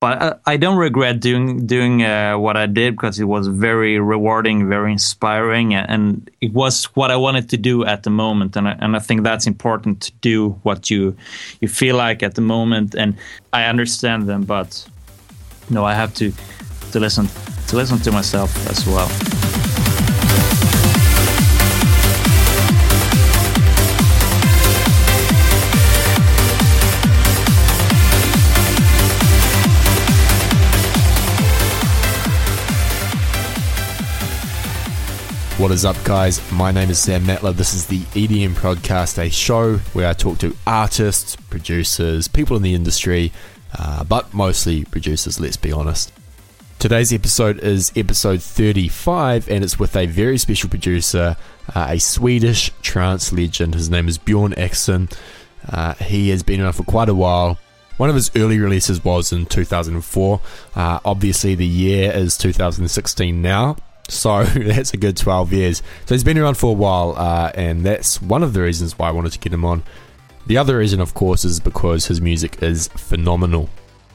but I, I don't regret doing doing uh, what I did because it was very rewarding, very inspiring, and it was what I wanted to do at the moment. And I, and I think that's important to do what you you feel like at the moment. And I understand them, but no, I have to to listen to listen to myself as well. What is up, guys? My name is Sam Matla. This is the EDM Prodcast, a show where I talk to artists, producers, people in the industry, uh, but mostly producers, let's be honest. Today's episode is episode 35, and it's with a very special producer, uh, a Swedish trance legend. His name is Bjorn Akesson. Uh, he has been around for quite a while. One of his early releases was in 2004. Uh, obviously, the year is 2016 now. So that's a good 12 years. So he's been around for a while, uh, and that's one of the reasons why I wanted to get him on. The other reason, of course, is because his music is phenomenal.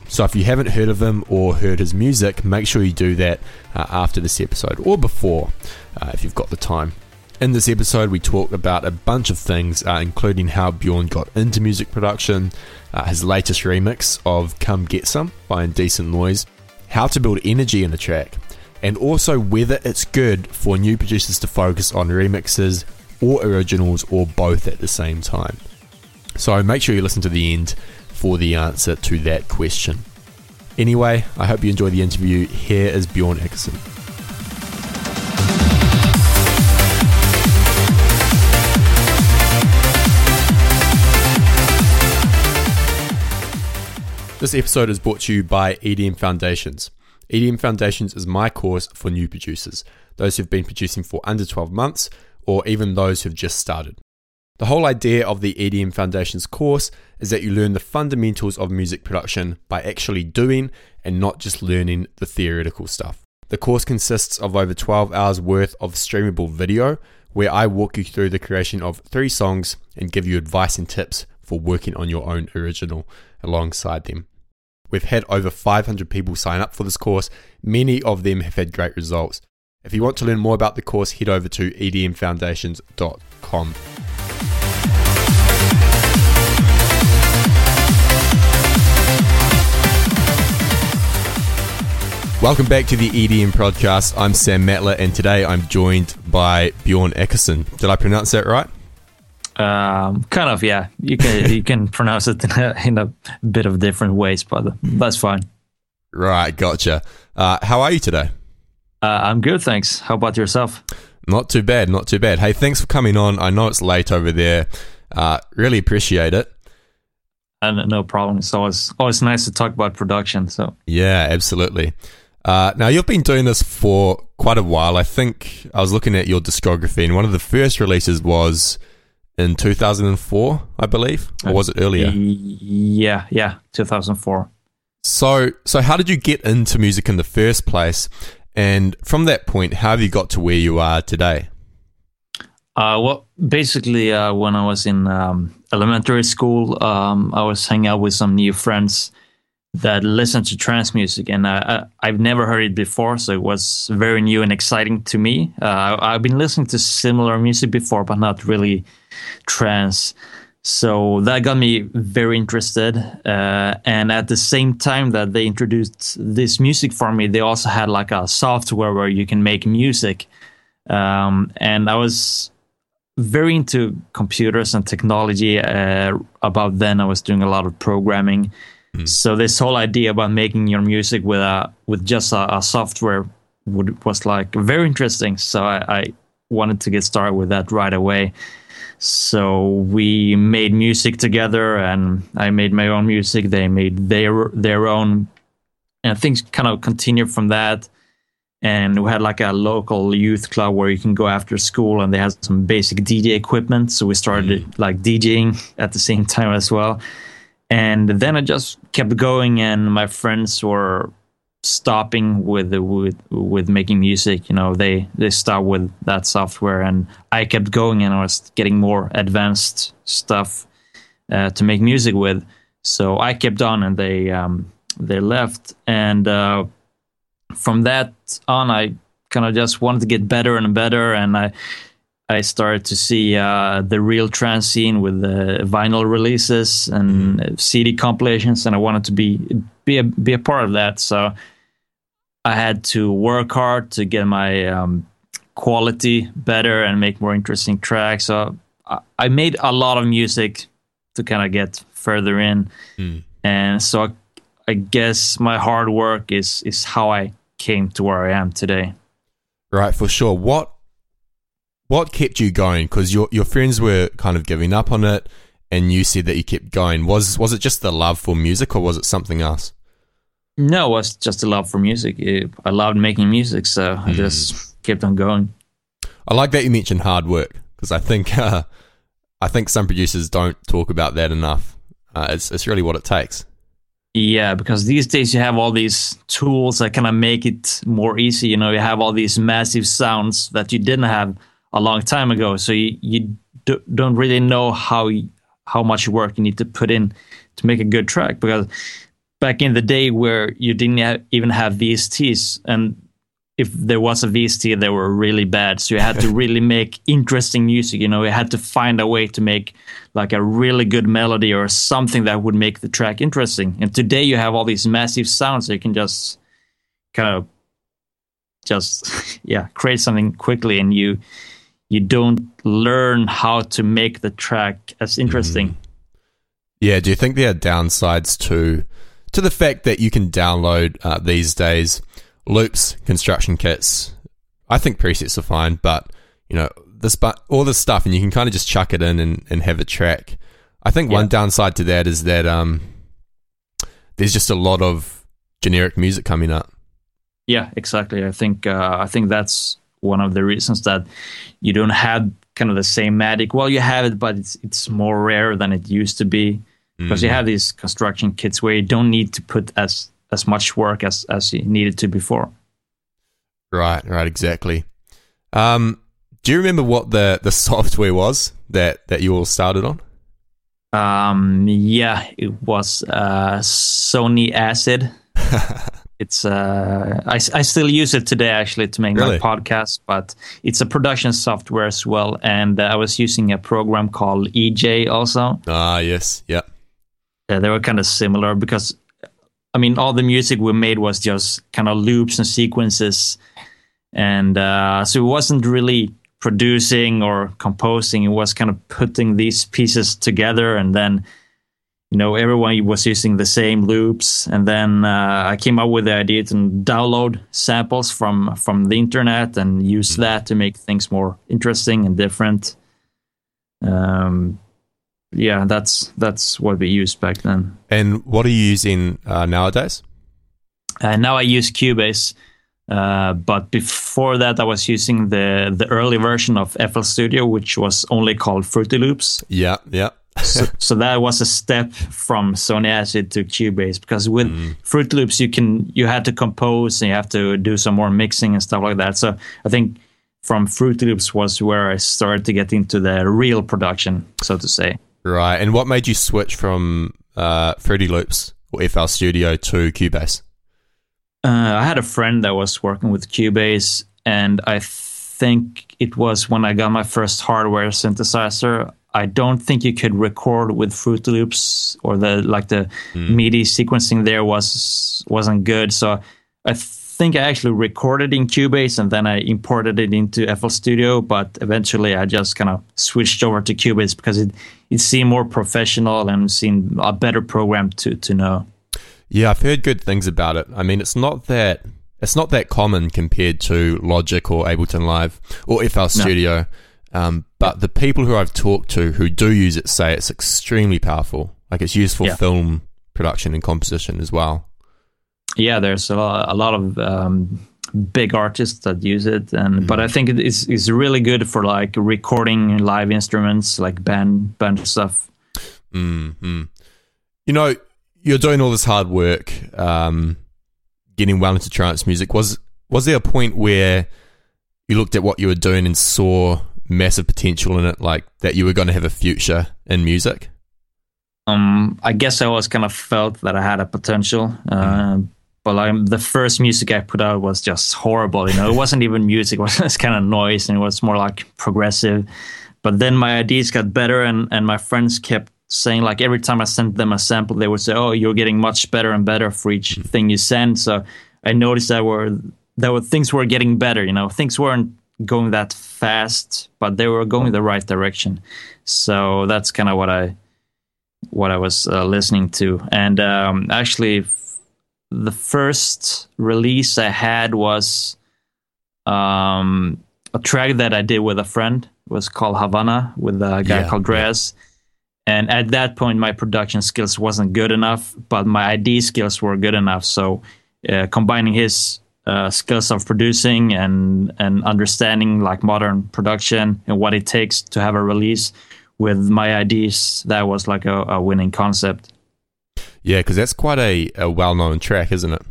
So if you haven't heard of him or heard his music, make sure you do that uh, after this episode or before uh, if you've got the time. In this episode, we talk about a bunch of things, uh, including how Bjorn got into music production, uh, his latest remix of Come Get Some by Indecent Noise, how to build energy in a track, and also whether it's good for new producers to focus on remixes or originals or both at the same time. So make sure you listen to the end for the answer to that question. Anyway, I hope you enjoy the interview. Here is Bjorn Akesson. This episode is brought to you by EDM Foundations. EDM Foundations is my course for new producers, those who've been producing for under 12 months, or even those who've just started. The whole idea of the EDM Foundations course is that you learn the fundamentals of music production by actually doing and not just learning the theoretical stuff. The course consists of over 12 hours worth of streamable video where I walk you through the creation of three songs and give you advice and tips for working on your own original alongside them. We've had over 500 people sign up for this course. Many of them have had great results. If you want to learn more about the course, head over to edmfoundations.com. Welcome back to the EDM Prodcast. I'm Sam Matla, and today I'm joined by Bjorn Akesson. Did I pronounce that right? Um, kind of, yeah. You can you can pronounce it in a, in a, bit of different ways, but that's fine. Right, gotcha. Uh, how are you today? Uh, I'm good, thanks. How about yourself? Not too bad, not too bad. Hey, thanks for coming on. I know it's late over there. Uh, really appreciate it. And no problem. It's always always nice to talk about production. So yeah, absolutely. Uh, now you've been doing this for quite a while. I think I was looking at your discography, and one of the first releases was in 2004, I believe, or was it earlier? Yeah, yeah, 2004. So, so how did you get into music in the first place? And from that point, how have you got to where you are today? Uh, well, basically, uh, when I was in um, elementary school, um, I was hanging out with some new friends that listened to trance music, and uh, I've never heard it before, so it was very new and exciting to me. Uh, I've been listening to similar music before, but not really trance. So that got me very interested. Uh, and at the same time that they introduced this music for me, they also had like a software where you can make music. Um, and I was very into computers and technology. Uh, about then, I was doing a lot of programming. Mm. So this whole idea about making your music with a with just a, a software would, was like very interesting. So I, I wanted to get started with that right away. So we made music together, and I made my own music. They made their their own, and things kind of continued from that. And we had like a local youth club where you can go after school, and they had some basic DJ equipment. So we started mm. like DJing at the same time as well. And then I just kept going, and my friends were stopping with with with making music you know they they start with that software and i kept going and i was getting more advanced stuff uh, to make music with so i kept on and they um, they left, and uh, from that on, I kind of just wanted to get better and better, and I I started to see uh, the real trance scene with the vinyl releases and mm. CD compilations, and I wanted to be be a be a part of that. So I had to work hard to get my um, quality better and make more interesting tracks. So I, I made a lot of music to kind of get further in, mm. and so I, I guess my hard work is is how I came to where I am today. Right, for sure. What what kept you going? Because your your friends were kind of giving up on it, and you said that you kept going. Was was it just the love for music, or was it something else? No, it was just a love for music. I loved making music, so I mm. just kept on going. I like that you mentioned hard work because I think uh, I think some producers don't talk about that enough. Uh, it's it's really what it takes. Yeah, because these days you have all these tools that kind of make it more easy. You know, you have all these massive sounds that you didn't have a long time ago. So you, you do, don't really know how how much work you need to put in to make a good track. Because back in the day where you didn't have, even have VSTs, and if there was a VST, they were really bad. So you had to really make interesting music. You know, you had to find a way to make like a really good melody or something that would make the track interesting. And today you have all these massive sounds, so you can just kind of just yeah create something quickly, and you you don't learn how to make the track as interesting. Mm. Yeah, do you think there are downsides to to the fact that you can download uh, these days loops, construction kits? I think presets are fine, but you know this, but all this stuff, and you can kind of just chuck it in and, and have a track. I think yeah. one downside to that is that um, there's just a lot of generic music coming up. Yeah, exactly. I think uh, I think that's one of the reasons that you don't have kind of the same magic. Well, you have it, but it's it's more rare than it used to be because mm. you have these construction kits where you don't need to put as as much work as as you needed to before. Right, right, exactly. Um, do you remember what the the software was that that you all started on? Um, yeah, it was uh, Sony Acid. it's uh, I, I still use it today actually to make really? my podcast, but it's a production software as well. And uh, I was using a program called eJay also. Ah, yes, yeah. Yeah, they were kind of similar because I mean, all the music we made was just kind of loops and sequences, and uh, so it wasn't really producing or composing. It was kind of putting these pieces together and then you know everyone was using the same loops and then uh, i came up with the idea to download samples from from the internet and use mm-hmm. that to make things more interesting and different um, yeah that's that's what we used back then and what are you using uh, nowadays uh, now i use cubase uh, but before that, I was using the the early version of FL Studio, which was only called Fruity Loops. Yeah, yeah so, so, that was a step from Sony Acid to Cubase because with mm. Fruit Loops you can you had to compose and you have to do some more mixing and stuff like that. So I think from Fruit Loops was where I started to get into the real production, so to say. Right. And what made you switch from uh, Fruity Loops or FL Studio to Cubase? Uh, I had a friend that was working with Cubase, and I think it was when I got my first hardware synthesizer. I don't think you could record with Fruity Loops or the like the mm. MIDI sequencing there was wasn't good. So I think I actually recorded in Cubase and then I imported it into FL Studio. But eventually I just kind of switched over to Cubase because it it seemed more professional and seemed a better program to to know. Yeah, I've heard good things about it. I mean, it's not that it's not that common compared to Logic or Ableton Live or FL Studio. No um, but the people who I've talked to who do use it say it's extremely powerful. Like it's used for yeah. film production and composition as well. Yeah, there's a lot, a lot of um, big artists that use it, and mm. but I think it is is really good for like recording live instruments, like band band stuff. Mm-hmm. You know, you're doing all this hard work, um, getting well into trance music. Was was there a point where you looked at what you were doing and saw massive potential in it, like that you were going to have a future in music? um, I guess I always kind of felt that I had a potential. Uh, but like the first music I put out was just horrible. You know, it wasn't even music; it was kind of noise, and it was more like progressive. But then my ideas got better, and and my friends kept saying like every time I sent them a sample, they would say, "Oh, you're getting much better and better for each mm. thing you send." So I noticed that were that were things were getting better. You know, things weren't going that fast, but they were going the right direction. So that's kind of what I what I was uh, listening to, and um, actually the first release I had was um, a track that I did with a friend. It was called Havana with a guy yeah, called Dreas. Yeah. And at that point, my production skills wasn't good enough, but my ID skills were good enough. So uh, combining his uh, skills of producing and and understanding like modern production and what it takes to have a release with my IDs, that was like a, a winning concept. Yeah, because that's quite a, a well known track, isn't it?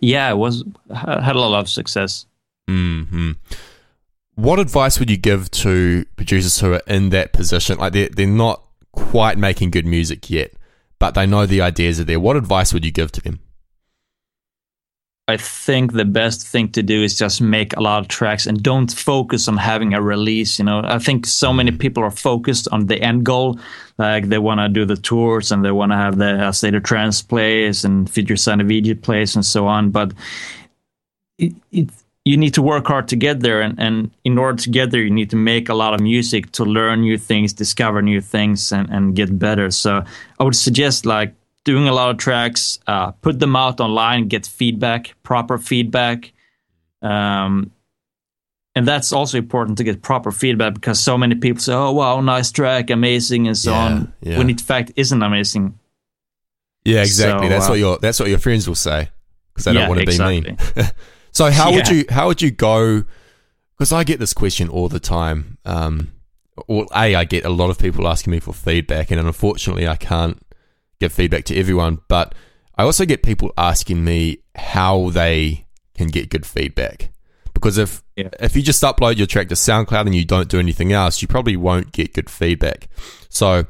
Yeah, it was had a lot of success. Hmm. What advice would you give to producers who are in that position? Like they're they're not quite making good music yet, but they know the ideas are there. What advice would you give to them? I think the best thing to do is just make a lot of tracks and don't focus on having a release. You know, I think so many people are focused on the end goal, like they want to do the tours and they want to have the uh, of trance plays and future sound of Egypt plays and so on. But it, it, you need to work hard to get there, and, and in order to get there, you need to make a lot of music to learn new things, discover new things, and, and get better. So I would suggest like doing a lot of tracks, uh, put them out online, get feedback, proper feedback. Um, and that's also important to get proper feedback because so many people say, "Oh, wow, nice track, amazing," and so yeah, on. Yeah. When in fact isn't amazing. Yeah, exactly. So, that's uh, what your that's what your friends will say because they yeah, don't want to exactly. be mean. so how would you how would you go? Because I get this question all the time. Um, well, a I get a lot of people asking me for feedback, and unfortunately, I can't give feedback to everyone, but I also get people asking me how they can get good feedback. Because if yeah. if you just upload your track to SoundCloud and you don't do anything else, you probably won't get good feedback. So,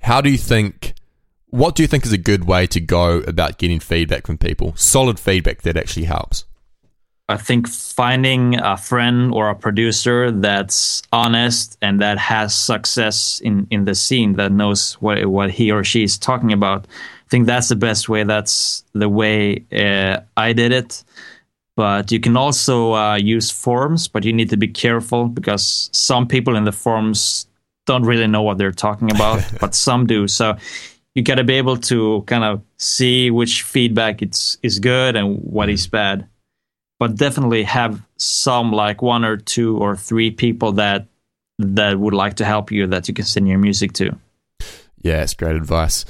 how do you think? What do you think is a good way to go about getting feedback from people? Solid feedback that actually helps. I think finding a friend or a producer that's honest and that has success in, in the scene that knows what what he or she is talking about. I think that's the best way. That's the way uh, I did it. But you can also uh, use forums, but you need to be careful because some people in the forums don't really know what they're talking about, but some do. So you got to be able to kind of see which feedback it's is good and what is bad but definitely have some like one or two or three people that that would like to help you that you can send your music to. Yeah, it's great advice.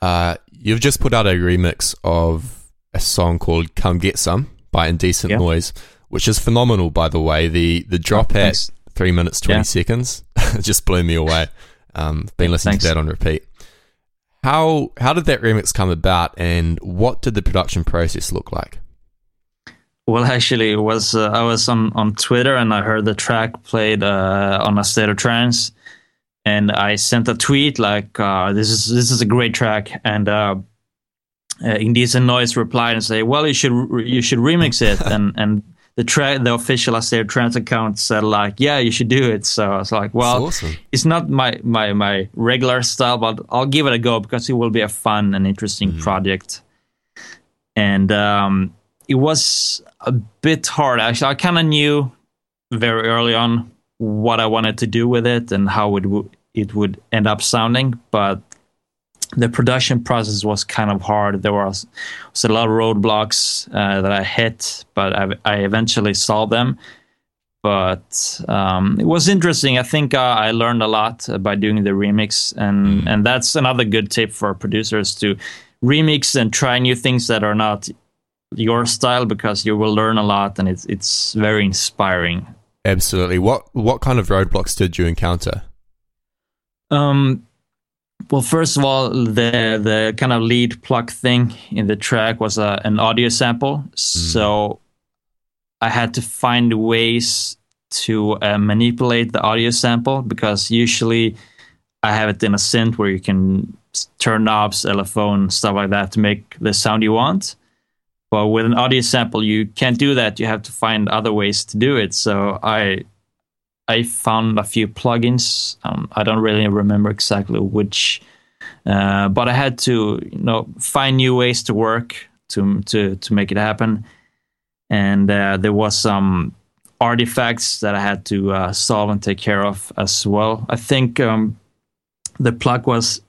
Uh, you've just put out a remix of a song called "Come Get Some" by Indecent yep. Noise, which is phenomenal. By the way, the the drop oh, at three minutes twenty yeah. seconds just blew me away. Um, been listening thanks. to that on repeat. How how did that remix come about, and what did the production process look like? Well, actually, it was uh, I was on, on Twitter and I heard the track played uh, on a state of trance, and I sent a tweet like, uh, "This is this is a great track," and uh, uh, Indecent Noise replied and say, "Well, you should you should remix it," and and the track the official state of trance account said like, "Yeah, you should do it." So I was like, "Well, awesome. it's not my my my regular style, but I'll give it a go because it will be a fun and interesting mm-hmm. project." And um, it was a bit hard. Actually, I kind of knew very early on what I wanted to do with it and how it would it would end up sounding, but the production process was kind of hard. There was, was a lot of roadblocks uh, that I hit, but I, I, eventually solved them. But um, it was interesting. I think uh, I learned a lot by doing the remix, and mm. and that's another good tip for producers to remix and try new things that are not your style because you will learn a lot and it's it's very inspiring. Absolutely. What what kind of roadblocks did you encounter? Um well, first of all, the the kind of lead pluck thing in the track was a, uh, an audio sample, mm. so I had to find ways to uh, manipulate the audio sample because usually I have it in a synth where you can turn knobs, LFO, stuff like that to make the sound you want. But with an audio sample, you can't do that. You have to find other ways to do it. So I I found a few plugins. Um, I don't really remember exactly which, uh, but I had to you know find new ways to work to to to make it happen. And uh, there was some artifacts that I had to uh, solve and take care of as well. I think um, the pluck was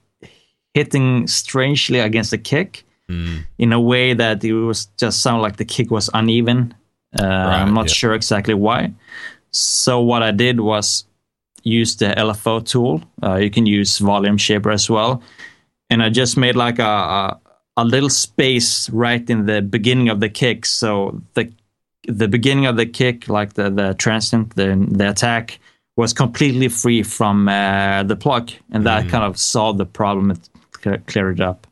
hitting strangely against the kick mm. in a way that it was just sound like the kick was uneven. Uh, right, I'm not yeah. sure exactly why. So what I did was use the LFO tool. Uh, you can use Volume Shaper as well, and I just made like a, a, a little space right in the beginning of the kick. So the the beginning of the kick, like the the transient, the the attack, was completely free from uh, the pluck, and that mm. kind of solved the problem. It cleared it up.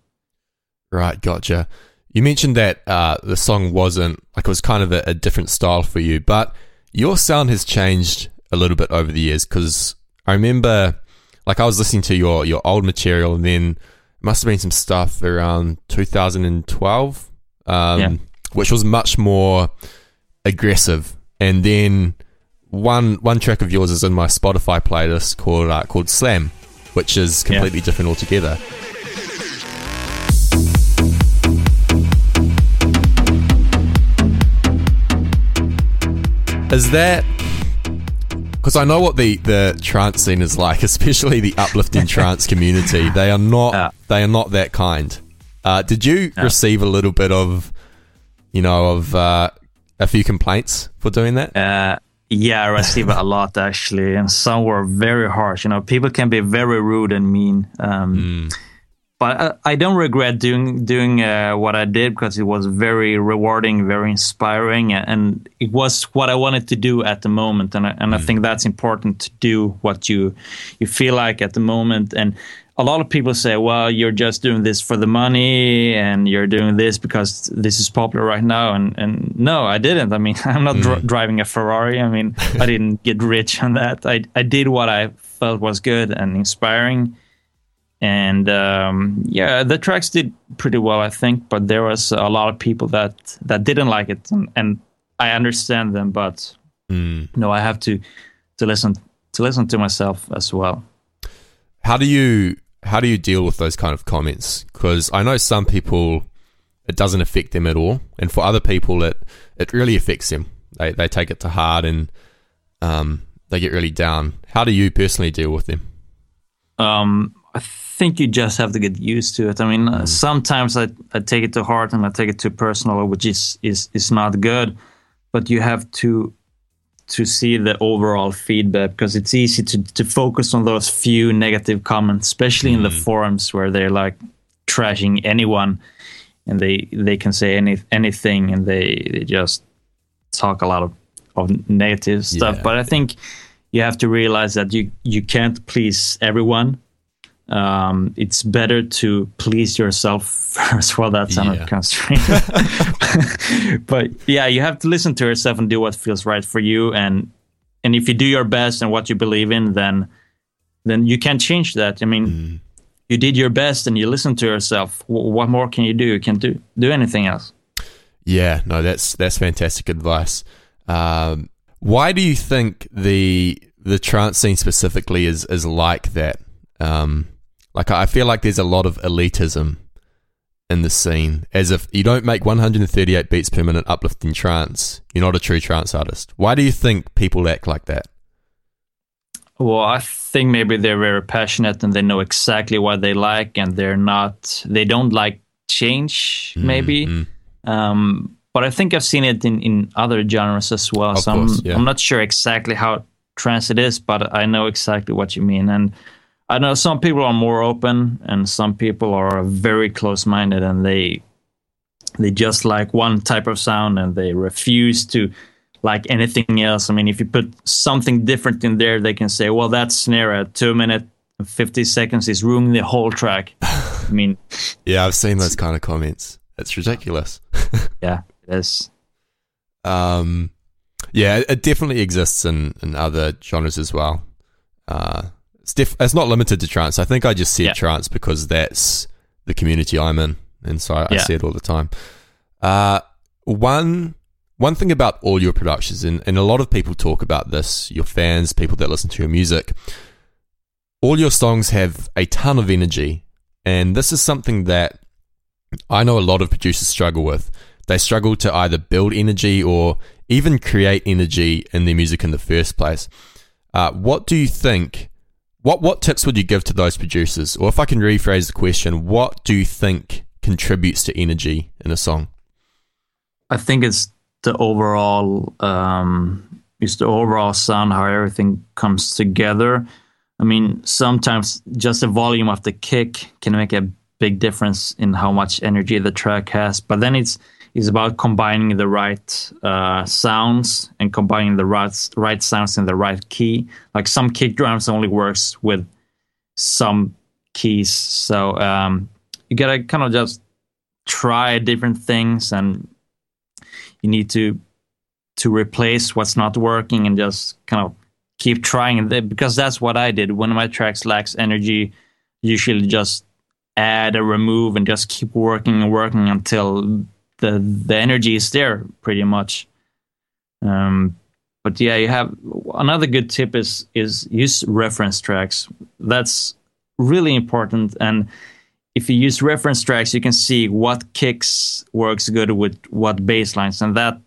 Right, gotcha. You mentioned that uh, the song wasn't like it was kind of a, a, different style for you, but your sound has changed a little bit over the years. Because I remember, like, I was listening to your your old material, and then must have been some stuff around 2012, um, yeah. which was much more aggressive. And then one one track of yours is in my Spotify playlist called uh, called Slam, which is completely yeah. different altogether. Is that because I know what the the trance scene is like, especially the uplifting trance community. They are not uh, they are not that kind. Uh, did you uh, receive a little bit of, you know, of uh, a few complaints for doing that? Uh, yeah, I received a lot actually, and some were very harsh. You know, people can be very rude and mean. Um, mm but I, I, don't regret doing doing uh, what I did because it was very rewarding, very inspiring, and it was what I wanted to do at the moment. And I, and mm. I think that's important to do what you you feel like at the moment. And a lot of people say, "Well, you're just doing this for the money, and you're doing this because this is popular right now." And and no, I didn't. I mean, I'm not mm. dr- driving a Ferrari. I mean, I didn't get rich on that. I I did what I felt was good and inspiring and um, yeah, the tracks did pretty well, I think. But there was a lot of people that that didn't like it, and, and I understand them. But mm. no, I have to to listen to listen to myself as well. How do you how do you deal with those kind of comments? Because I know some people it doesn't affect them at all, and for other people it it really affects them. They they take it to heart and um, they get really down. How do you personally deal with them? Um, I think you just have to get used to it. I mean, mm. sometimes I, I take it to heart and I take it too personal, which is, is is not good. But you have to to see the overall feedback because it's easy to to focus on those few negative comments, especially mm. in the mm. forums where they're like trashing anyone, and they they can say any anything and they they just talk a lot of of negative stuff. Yeah. But I think you have to realize that you you can't please everyone um, it's better to please yourself first. Well, that's yeah. of strange, but yeah, you have to listen to yourself and do what feels right for you. And and if you do your best and what you believe in, then then you can't change that. I mean, mm. you did your best and you listen to yourself. what more can you do? You can't do do anything else. Yeah, no, that's that's fantastic advice. Um, why do you think the the trance scene specifically is is like that? Um, like I feel like there's a lot of elitism in the scene, as if you don't make 138 beats per minute uplifting trance, you're not a true trance artist. Why do you think people act like that? Well, I think maybe they're very passionate and they know exactly what they like, and they're not. They don't like change, mm, maybe. Mm-hmm. Um, but I think I've seen it in, in other genres as well. Of so course, I'm, yeah. I'm not sure exactly how trance it is, but I know exactly what you mean. And I know some people are more open, and some people are very close-minded, and they they just like one type of sound, and they refuse to like anything else. I mean, if you put something different in there, they can say, "Well, that snare at two minute and fifty seconds is ruining the whole track." I mean, yeah, I've seen those kind of comments. It's ridiculous. yeah, it is. Um, yeah, it definitely exists in in other genres as well. Uh, it's def- it's not limited to trance. I think I just said Yeah. trance because that's the community I'm in, and so I, I Yeah. say it all the time. Uh, one one thing about all your productions, and, and a lot of people talk about this, your fans, people that listen to your music, all your songs have a ton of energy, and this is something that I know a lot of producers struggle with. They struggle to either build energy or even create energy in their music in the first place. Uh, what do you think? What what tips would you give to those producers? Or if I can rephrase the question, what do you think contributes to energy in a song? I think it's the overall um, it's the overall sound, how everything comes together. I mean, sometimes just the volume of the kick can make a big difference in how much energy the track has. But then it's it's about combining the right uh, sounds and combining the right right sounds in the right key. Like some kick drums only works with some keys, so um, you gotta kind of just try different things and you need to to replace what's not working and just kind of keep trying. Because that's what I did. When my tracks lacks energy. Usually just add or remove and just keep working and working until the the energy is there pretty much um but yeah you have another good tip is is use reference tracks that's really important and if you use reference tracks, you can see what kicks works good with what bass lines, and that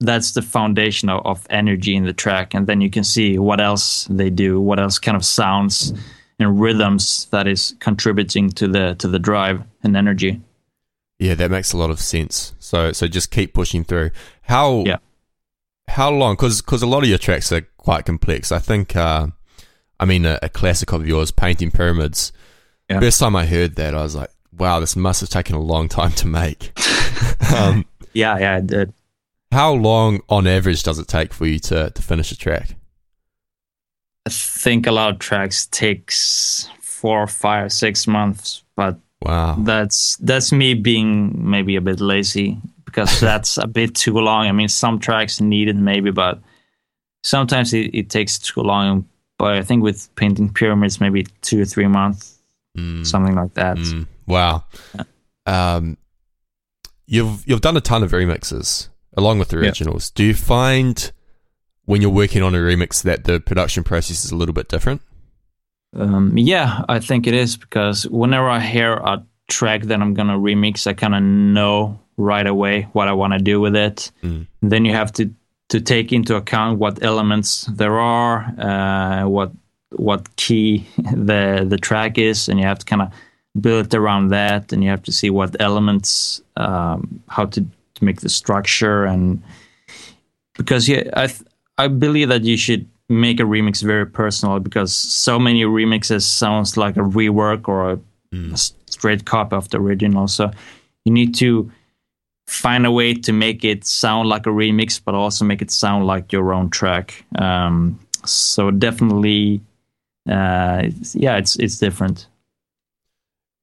that's the foundation of, of energy in the track. And then you can see what else they do, what else kind of sounds and rhythms that is contributing to the to the drive and energy. Yeah, that makes a lot of sense. So so just keep pushing through. How Yeah. how long? Because a lot of your tracks are quite complex. I think. Uh, I mean, a, a classic of yours, "Painting Pyramids." Yeah. First time I heard that, I was like, "Wow, this must have taken a long time to make." um, Yeah, yeah, it did. how long, on average, does it take for you to to finish a track? I think a lot of tracks takes four, five, six months, but Wow. that's that's me being maybe a bit lazy because that's a bit too long. I mean, some tracks need it maybe, but sometimes it, it takes too long. But I think with painting pyramids, maybe two or three months, Mm. something like that. Mm, wow. Um, you've you've done a ton of remixes along with the Yeah. originals. Do you find when you're working on a remix that the production process is a little bit different? Um, yeah, I think it is because whenever I hear a track that I'm gonna remix, I kind of know right away what I want to do with it. Mm. Then you have to to take into account what elements there are, uh, what what key the the track is, and you have to kind of build it around that, and you have to see what elements, um, how to, to make the structure, and because yeah, I th- I believe that you should make a remix very personal because so many remixes sounds like a rework or a Mm. straight copy of the original. So you need to find a way to make it sound like a remix, but also make it sound like your own track. Um, so definitely, uh, it's- yeah, it's it's different.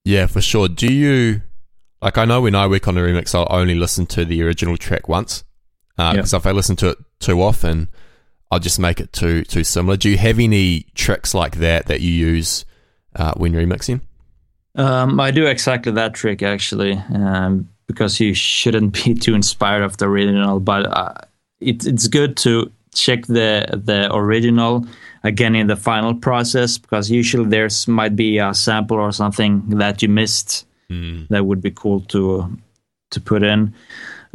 Yeah, for sure. Do you like? I know when I work on a remix, I'll only listen to the original track once Yeah. because if I listen to it too often, I'll just make it too too similar. Do you have any tricks like that that you use uh, when remixing? Um, I do exactly that trick actually, um, because you shouldn't be too inspired of the original. But uh, it, it's good to check the the original again in the final process because usually there's might be a sample or something that you missed Mm. that would be cool to to put in.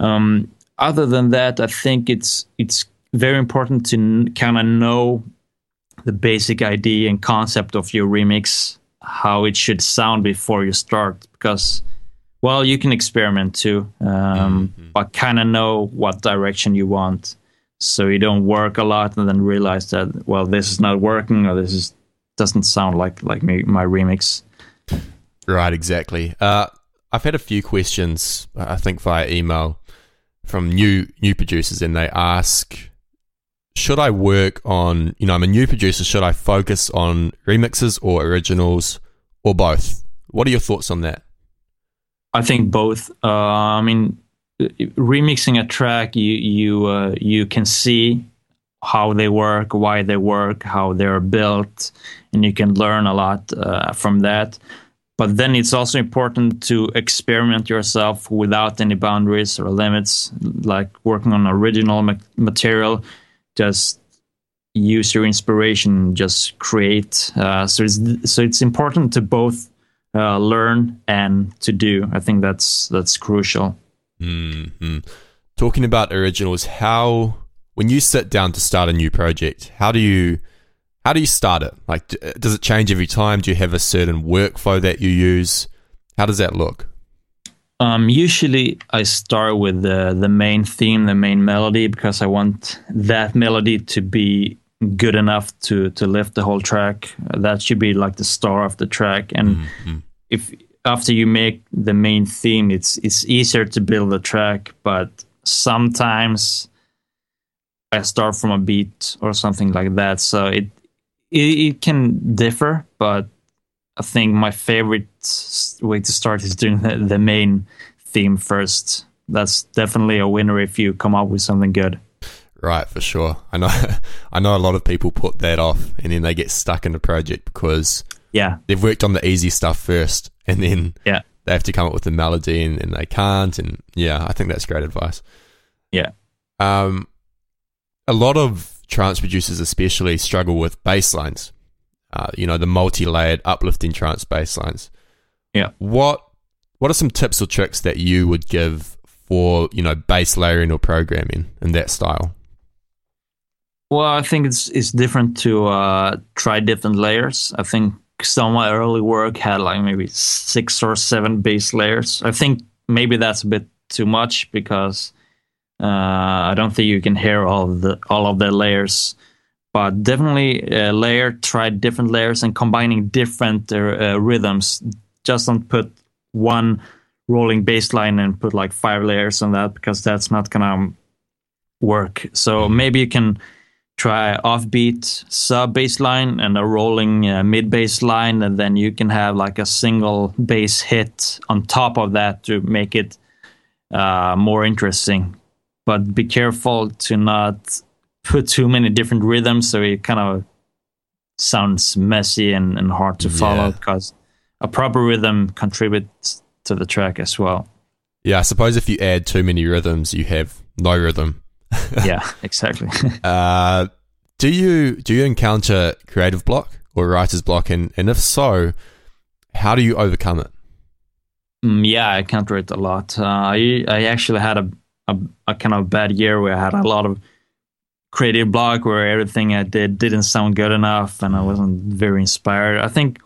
Um, other than that, I think it's it's very important to kind of know the basic idea and concept of your remix, how it should sound before you start, because well, you can experiment too, um, Mhm. but kind of know what direction you want, so you don't work a lot and then realize that well, this is not working or this is doesn't sound like like me, my remix. Right, exactly. Uh, I've had a few questions, I think via email, from new new producers, and they ask, should I work on? You know, I'm a new producer. Should I focus on remixes or originals or both? What are your thoughts on that? I think both. Uh, I mean, remixing a track, you you uh, you can see how they work, why they work, how they're built, and you can learn a lot uh, from that. But then it's also important to experiment yourself without any boundaries or limits, like working on original ma- material. Just use your inspiration, just create. Uh, so it's so it's important to both uh, learn and to do. I think that's that's crucial. Mm-hmm. Talking about originals, how when you sit down to start a new project, how do you how do you start it? Like, does it change every time? Do you have a certain workflow that you use? How does that look? Um, usually, I start with the the main theme, the main melody, because I want that melody to be good enough to to lift the whole track. That should be like the star of the track. And mm-hmm. if after you make the main theme, it's it's easier to build the track, but sometimes I start from a beat or something like that. So it, it, it can differ, but I think my favorite way to start is doing the, the main theme first. That's definitely a winner if you come up with something good. Right, for sure. I know I know a lot of people put that off and then they get stuck in the project because yeah. They've worked on the easy stuff first and then yeah. they have to come up with the melody and, and they can't and yeah, I think that's great advice. Yeah. Um a lot of trance producers, especially, struggle with bass lines. Uh, you know, the multi-layered, uplifting trance bass lines. Yeah. What What are some tips or tricks that you would give for you know bass layering or programming in that style? Well, I think it's it's different to uh, try different layers. I think some of my early work had like maybe six or seven bass layers. I think maybe that's a bit too much because uh, I don't think you can hear all of the all of the layers, but definitely uh, layer. Try different layers and combining different uh, uh, rhythms. Just don't put one rolling bass line and put like five layers on that because that's not gonna work. So maybe you can try offbeat sub bass line and a rolling uh, mid bass line, and then you can have like a single bass hit on top of that to make it uh, more interesting but be careful to not put too many different rhythms so it kind of sounds messy and, and hard to follow because a proper rhythm contributes to the track as well. Yeah, I suppose if you add too many rhythms, you have no rhythm. yeah, exactly. uh, do you do you encounter creative block or writer's block, and, and if so, how do you overcome it? Mm, yeah, I encounter it a lot. Uh, I I actually had a a, a kind of bad year where I had a lot of creative block where everything I did didn't sound good enough and I wasn't very inspired. I think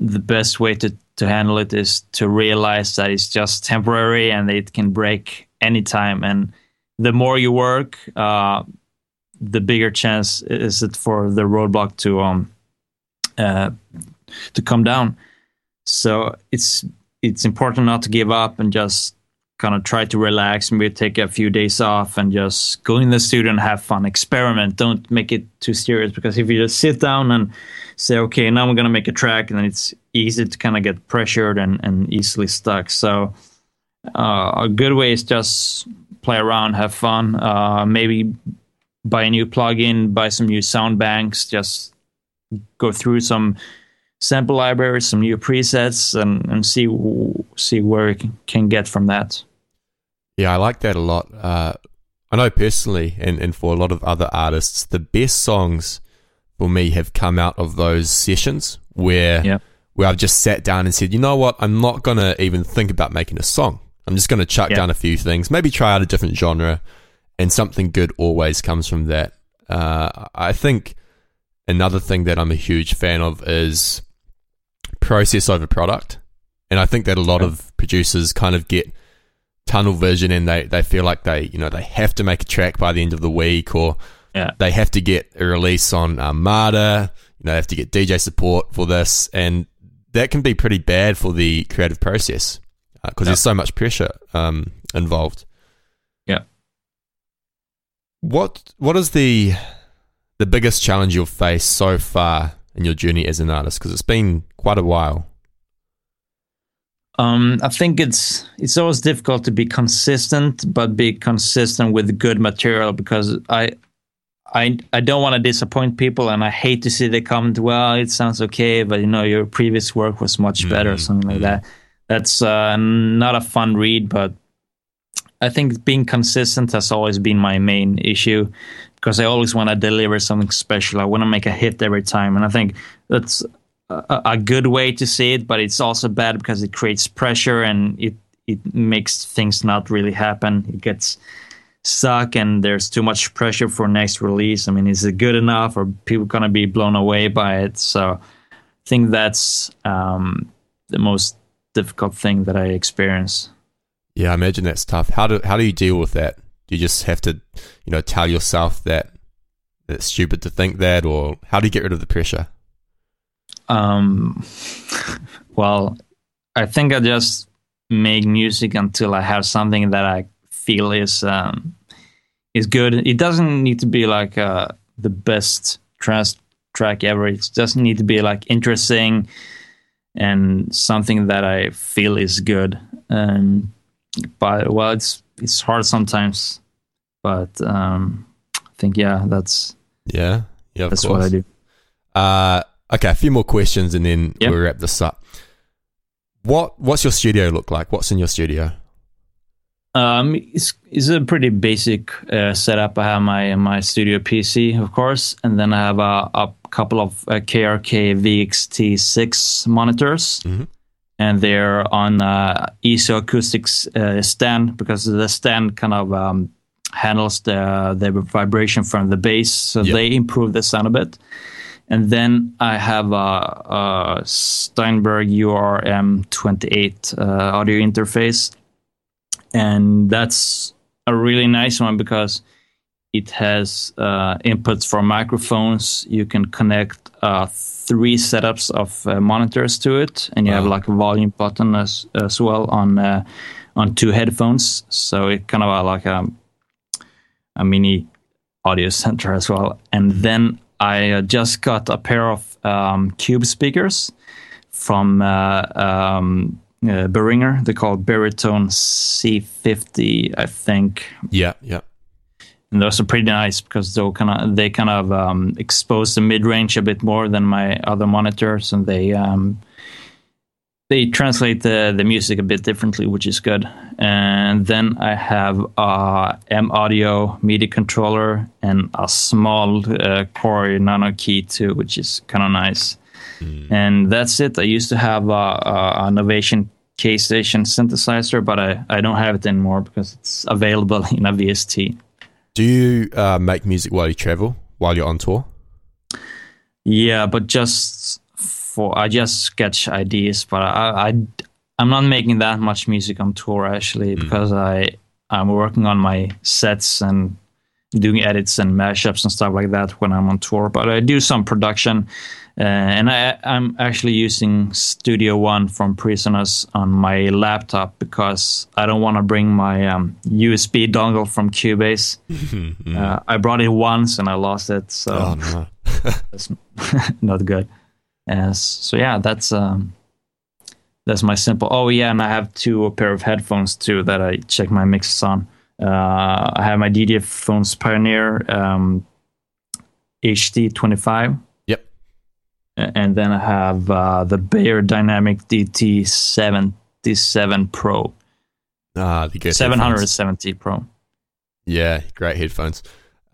the best way to, to handle it is to realize that it's just temporary and it can break anytime. And the more you work, uh, the bigger chance is it for the roadblock to um uh, to come down. So it's it's important not to give up and just kind of try to relax, maybe take a few days off and just go in the studio and have fun, experiment. Don't make it too serious because if you just sit down and say, okay, now I'm going to make a track, and then it's easy to kind of get pressured and, and easily stuck. So uh, a good way is just play around, have fun, uh, maybe buy a new plugin, buy some new sound banks, just go through some sample libraries, some new presets, and, and see see where it can get from that. Yeah, I like that a lot. Uh, I know personally, and, and for a lot of other artists, the best songs for me have come out of those sessions where yeah. where I've just sat down and said, you know what, I'm not gonna even think about making a song. I'm just gonna chuck yeah. down a few things, maybe try out a different genre, and something good always comes from that. Uh, I think another thing that I'm a huge fan of is process over product, and I think that a lot yeah. of producers kind of get tunnel vision and they, they feel like they you know they have to make a track by the end of the week or yeah. they have to get a release on Armada you know they have to get DJ support for this and that can be pretty bad for the creative process because uh, there's so much pressure um, involved. Yeah. What what is the the biggest challenge you've faced so far in your journey as an artist? Because it's been quite a while um, I think it's it's always difficult to be consistent, but be consistent with good material because I I I don't want to disappoint people, and I hate to see the comment. Well, it sounds okay, but you know your previous work was much better, or something like that. That's uh, not a fun read, but I think being consistent has always been my main issue because I always want to deliver something special. I want to make a hit every time, and I think that's a, good way to see it. But it's also bad because it creates pressure and it it makes things not really happen. It gets stuck and there's too much pressure for next release. I mean, is it good enough or people gonna be blown away by it? So I think that's um, the most difficult thing that I experience. Yeah, I imagine that's tough. How do how do you deal with that? Do you just have to, you know, tell yourself that it's stupid to think that, or how do you get rid of the pressure? Um, well, I think I just make music until I have something that I feel is um, is good. It doesn't need to be like uh, the best trance track ever. It doesn't need to be like interesting and something that I feel is good. Um, but well, it's it's hard sometimes. But um, I think yeah, that's yeah, yeah. that's course. what I do. Uh, okay, a few more questions and then Yep. we'll wrap this up. What What's your studio look like? What's in your studio? Um, it's, it's a pretty basic uh, setup. I have my my studio PC, of course, and then I have a, a couple of uh, KRK VXT6 monitors, Mhm. and they're on uh, IsoAcoustics uh, stand because the stand kind of um, handles the the vibration from the bass, so Yeah. they improve the sound a bit. And then I have a, a Steinberg URM28 uh, audio interface, and that's a really nice one because it has uh, inputs for microphones. You can connect uh, three setups of uh, monitors to it, and you have like a volume button as as well on uh, on two headphones. So it kind of uh, like a a mini audio center as well. And then I uh, just got a pair of um, Cube speakers from uh, um, uh, Behringer. They're called Behritone C50, I think. Yeah, yeah. And those are pretty nice because they kind of they kind of um, expose the mid range a bit more than my other monitors, and they um, they translate the the music a bit differently, which is good. And then I have a M Audio MIDI controller and a small uh, Korg nanoKEY too, which is kind of nice. And that's it. I used to have a, a, a Novation K Station synthesizer, but I, I don't have it anymore because it's available in a VST. Do you uh, make music while you travel, while you're on tour? Yeah, but just for I just sketch ideas, but I, I I'm not making that much music on tour actually because I I'm working on my sets and doing edits and mashups and stuff like that when I'm on tour. But I do some production, uh, and I I'm actually using Studio One from PreSonus on my laptop because I don't want to bring my um, USB dongle from Cubase. uh, I brought it once and I lost it, so Oh no. that's not good. Uh, so yeah, that's um, that's my simple. Oh yeah, and I have two a pair of headphones too that I check my mixes on. Uh, I have my DDF phones Pioneer um, HD twenty five, Yep. and then I have uh, the Beyerdynamic DT seventy seven Pro, Ah, the good seven hundred seventy Pro. Yeah, great headphones.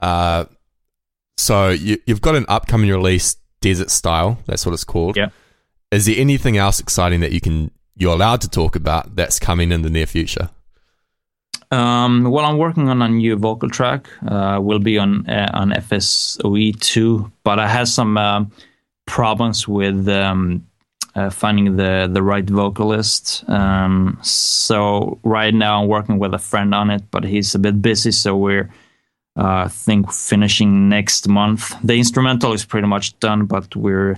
Uh, so you, you've got an upcoming release, Desert Style. That's what it's called. Yeah. Is there anything else exciting that you can you're allowed to talk about that's coming in the near future? Um, well, I'm working on a new vocal track. Uh, will be on uh, on FSOE two, but I had some um problems with um, uh, finding the the right vocalist. Um, so right now I'm working with a friend on it, but he's a bit busy, so we're uh, I think finishing next month. The instrumental is pretty much done, but we're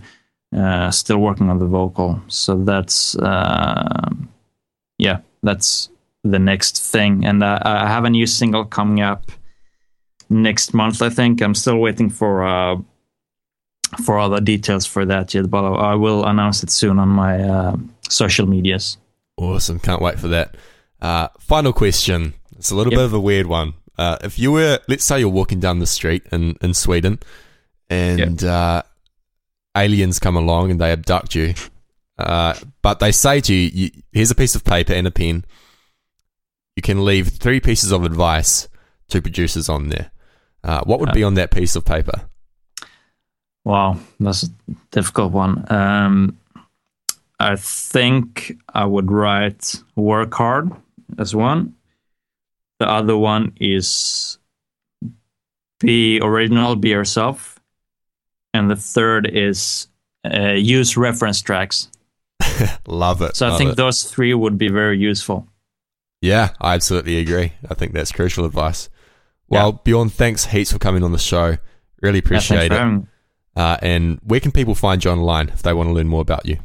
uh, still working on the vocal. So that's uh, yeah, that's the next thing. And uh, I have a new single coming up next month. I think I'm still waiting for uh, for all the details for that yet, but I will announce it soon on my uh, social medias. Awesome. Can't wait for that. Uh, final question. It's a little Yep. bit of a weird one. Uh, if you were, let's say you're walking down the street in, in Sweden and uh, aliens come along and they abduct you, uh, but they say to you, you, here's a piece of paper and a pen. You can leave three pieces of advice to producers on there. Uh, what would be on that piece of paper? Wow, that's a difficult one. Um, I think I would write work hard as one. The other one is be original, be yourself. And the third is uh, use reference tracks. Love it. So love I think it. those three would be very useful. Yeah, I absolutely agree. I think that's crucial advice. Well, Bjorn, thanks heaps for coming on the show. Really appreciate for it. Uh, and where can people find you online if they want to learn more about you?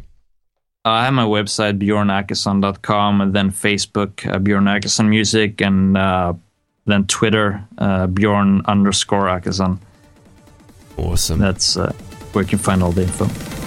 I have my website, bjornakesson.com, and then Facebook, uh, Bjorn Akesson Music, and uh, then Twitter, uh, Bjorn underscore Akesson. Awesome. That's uh, where you can find all the info.